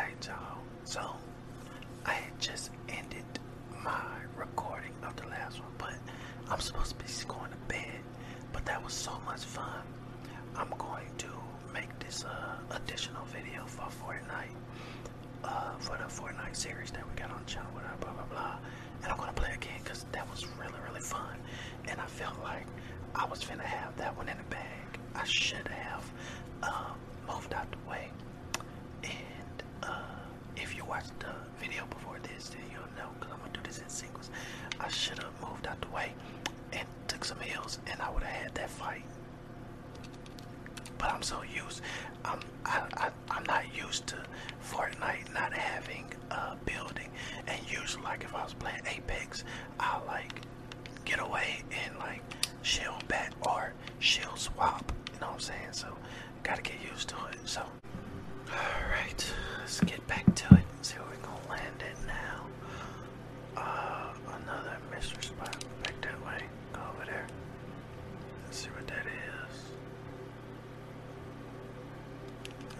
Alright, y'all. So, I just ended my recording of the last one, but I'm supposed to be going to bed. But that was so much fun. I'm going to make this uh, additional video for Fortnite, uh, for the Fortnite series that we got on channel, whatever, blah blah blah. And I'm gonna play again because that was really really fun. And I felt like I was finna have that one in the bag. I should have uh, moved out the way. And uh, if you watched the video before this, then you'll know because I'm gonna do this in sequence. I should have moved out the way and took some hills, and I would have had that fight. I'm so used. I'm I, I I'm not used to Fortnite not having a building, and usually like if I was playing Apex, I'll like get away and like shield back or shield swap. You know what I'm saying? So gotta get used to it. So alright, let's get back to it. See where we're gonna land it now. Uh another mystery spot back that way. Go over there. Let's see what that is.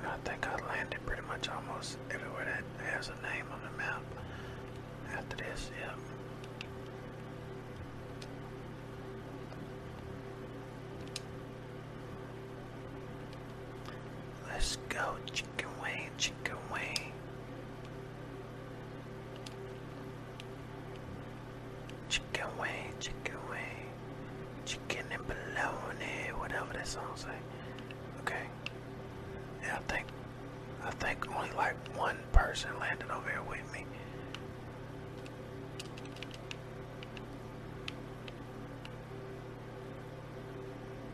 I think I landed pretty much almost everywhere that has a name on the map. After this, yep. Let's go, chicken wing, chicken wing. Chicken wing, chicken wing. Chicken and bologna, song say. Okay. Yeah, I think I think only like one person landed over here with me.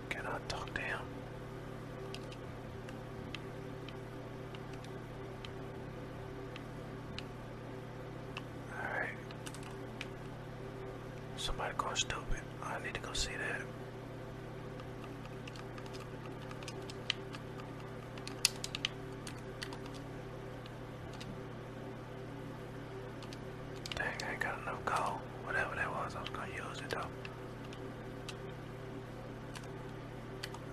Can I talk to him? Alright. Somebody going stupid. I need to go see that. Dang, I ain't got enough gold. Whatever that was, I was gonna use it though.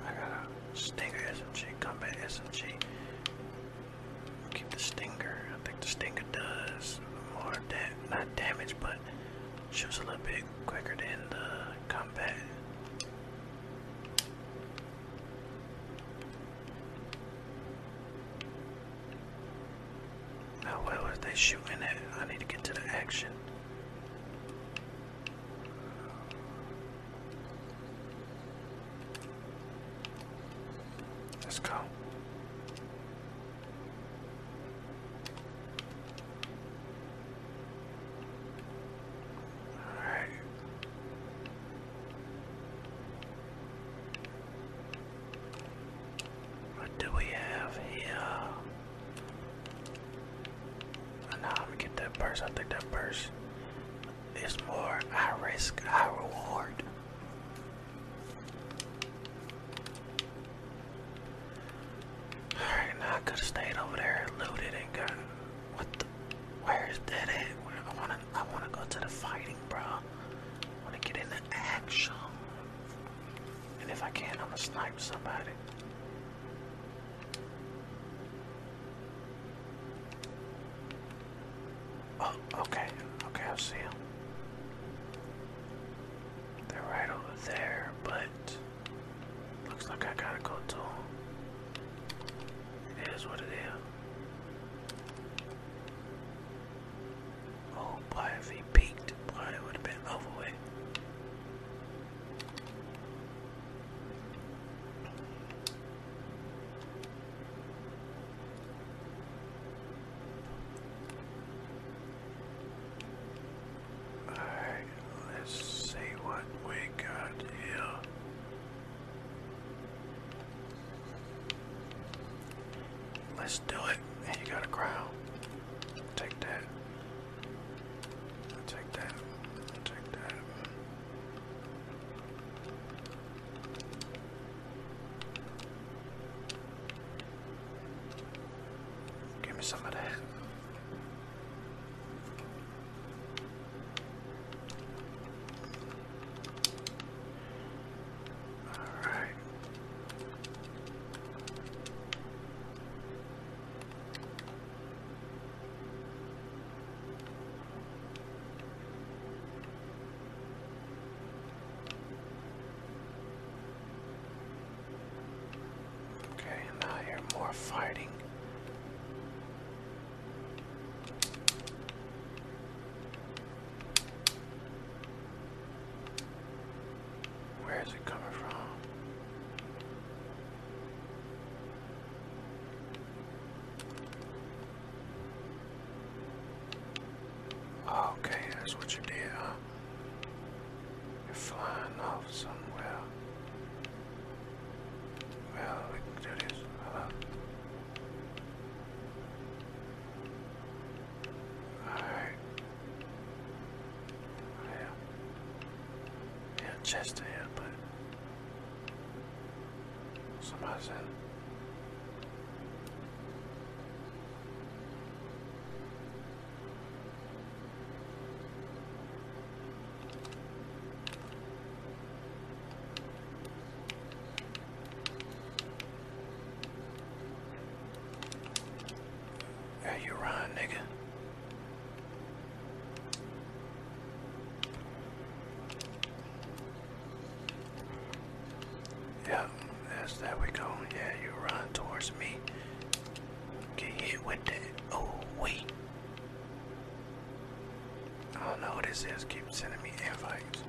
I got a Stinger SMG, combat SMG. Keep the Stinger. I think the Stinger does more da- not damage, but shoots a little bit quicker than the combat. Now, where was they shooting? I need to get to the action. Let's go. Alright. What do we have here? Now let me get that purse. I think that purse is more high risk, high reward. Alright, now I could have stayed over there and looted and got what the where is that at? Where, I wanna I wanna go to the fighting, bro. I wanna get into action. And if I can, I'm gonna snipe somebody. Oh, okay. Okay, I see them. we got here. Let's do it. You got a crown. chest. went to, oh wait. I don't know what this is, keep sending me invites.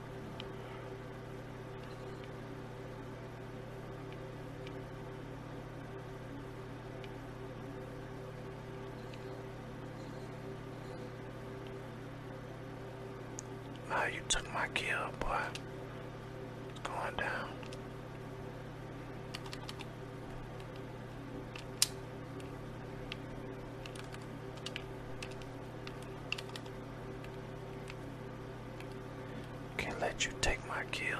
Nah, you took my kill, boy. you take my kill.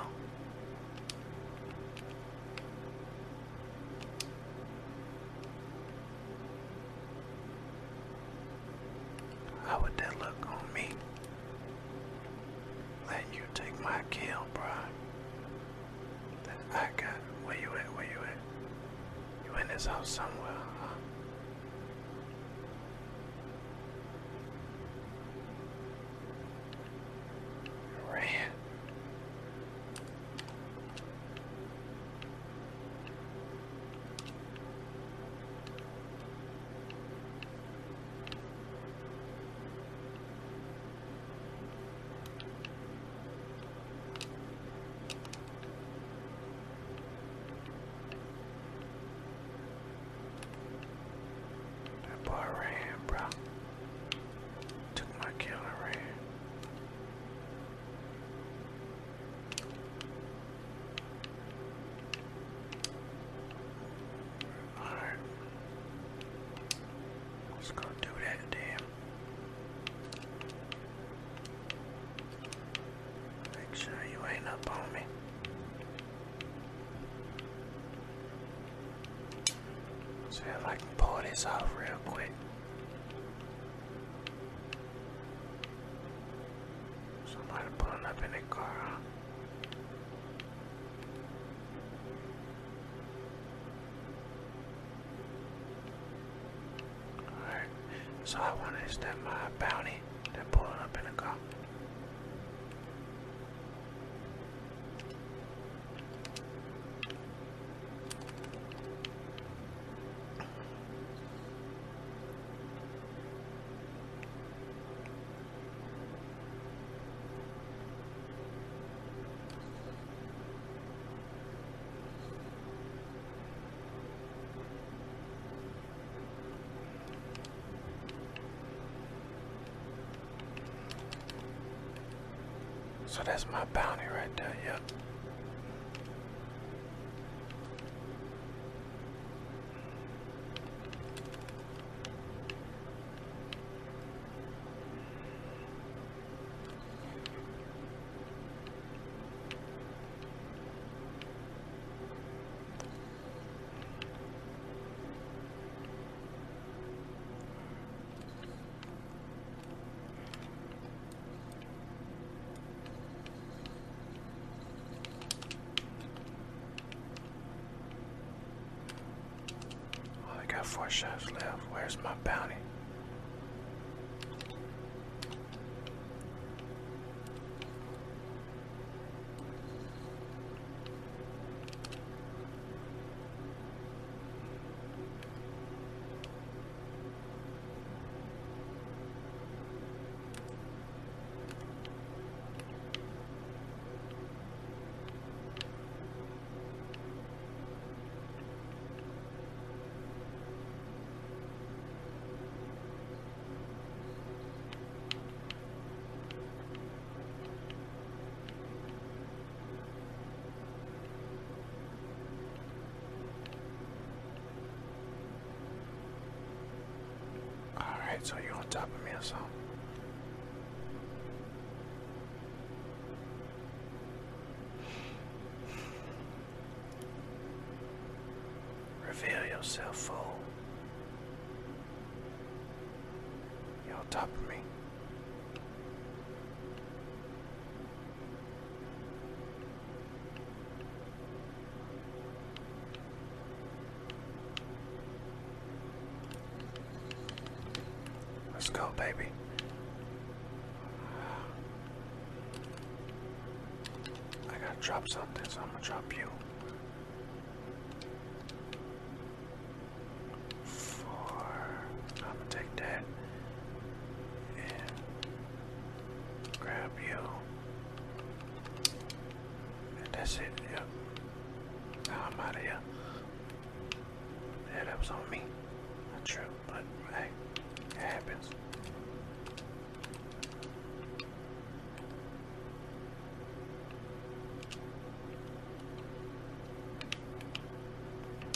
this off real quick. Somebody pulling up in car. Alright, so I want to step my So that's my bounty right there, yep. Four shots left. Where's my bounty? Alright, so you're on top of me or something? Reveal yourself, fool. You're on top of me. Let's go, baby. I gotta drop something, so I'm gonna drop you. Four. I'm gonna take that and grab you. And that's it, yep. Now I'm out of here. Yeah, that was on me. Not true, but hey, it happens.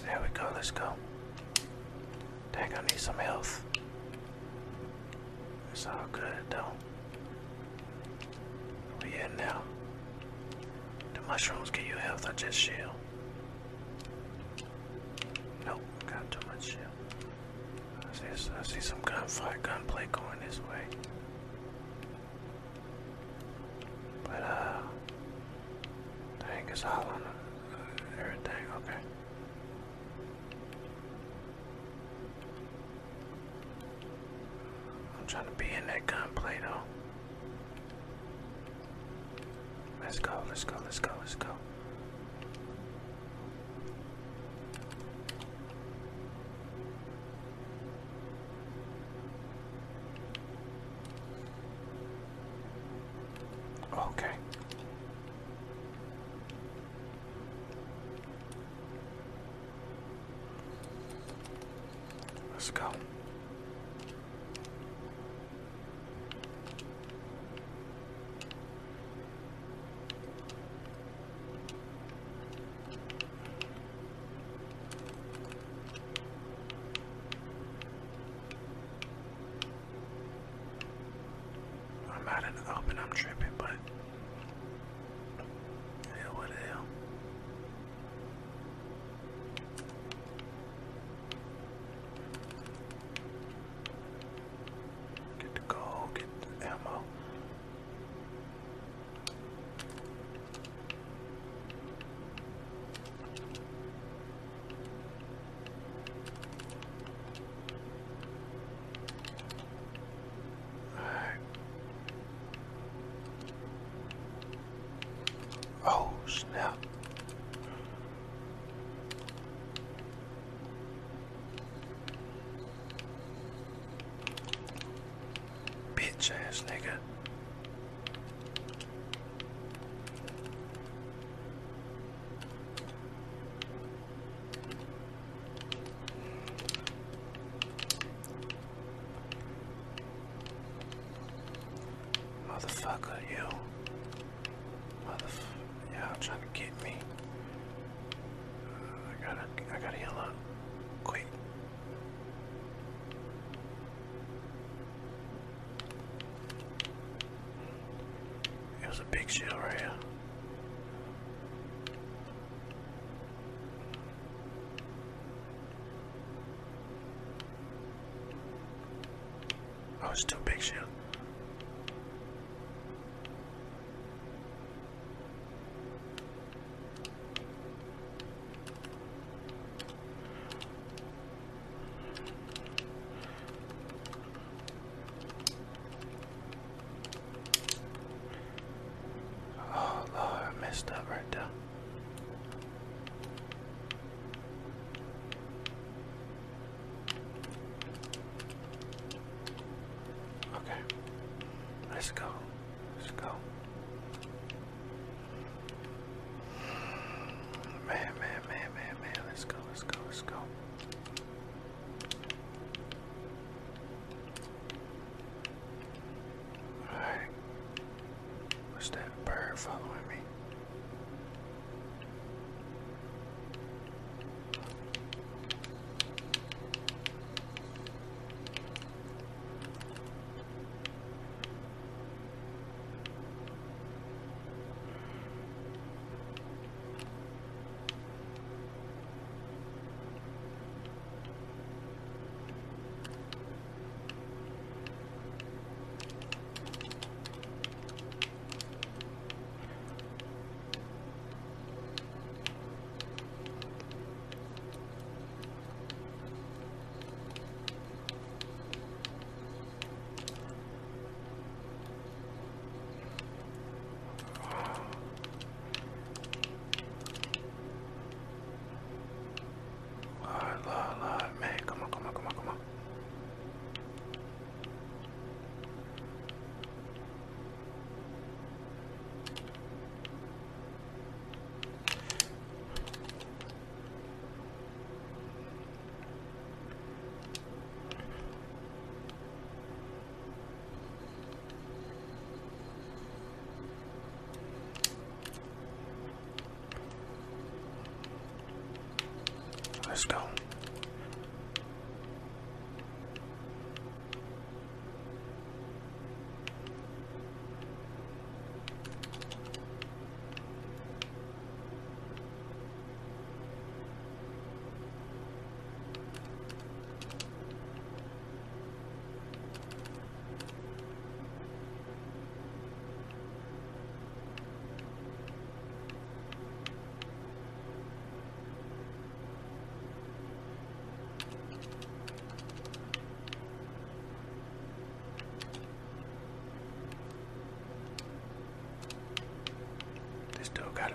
There we go, let's go. Dang, I need some health. It's all good though. We in now. The mushrooms I just shield. Nope, got too much shield. I see, I see some gunfight, gunplay going this way. But, uh, dang, it's all on uh, everything, okay. Let's go. I'm out in the open, I'm tripping, but yeah, what the hell? Get the gold, get the ammo. Alright. Oh, snap. Ass nigga. Motherfucker, you. Motherf y'all trying to get me. I gotta, I gotta heal up. Quick. It was a big shield right here. Oh, it's two big shield. let's go. Let's go. Man, man, man, man, man. Let's go, let's go, let's go. Alright. What's that bird following me? Let's go. This dude gotta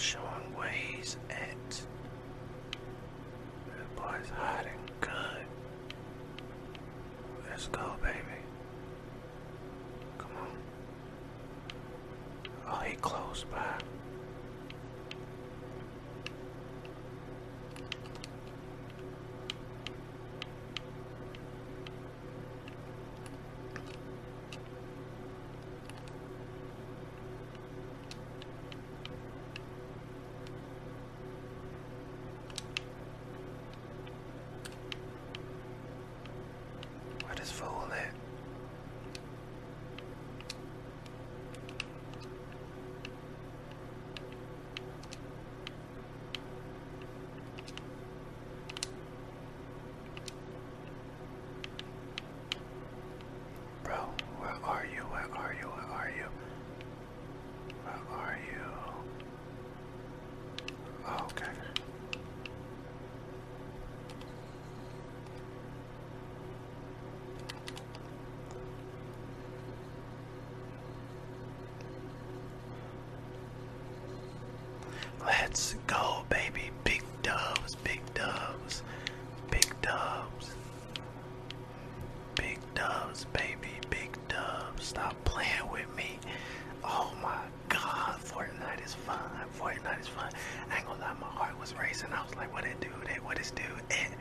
showing where he's at. This boy's hiding good. Let's go, baby. Come on. Oh, he close by. Where this fool at? Bro, where are you? Where are you? Where are you? Where are you? Oh, okay. Let's go, baby. Big dubs, big dubs, big dubs. Big dubs, baby, big dubs. Stop playing with me. Oh my god, Fortnite is fun. Fortnite is fun. I ain't gonna lie, my heart was racing. I was like, what it do? That what this do? And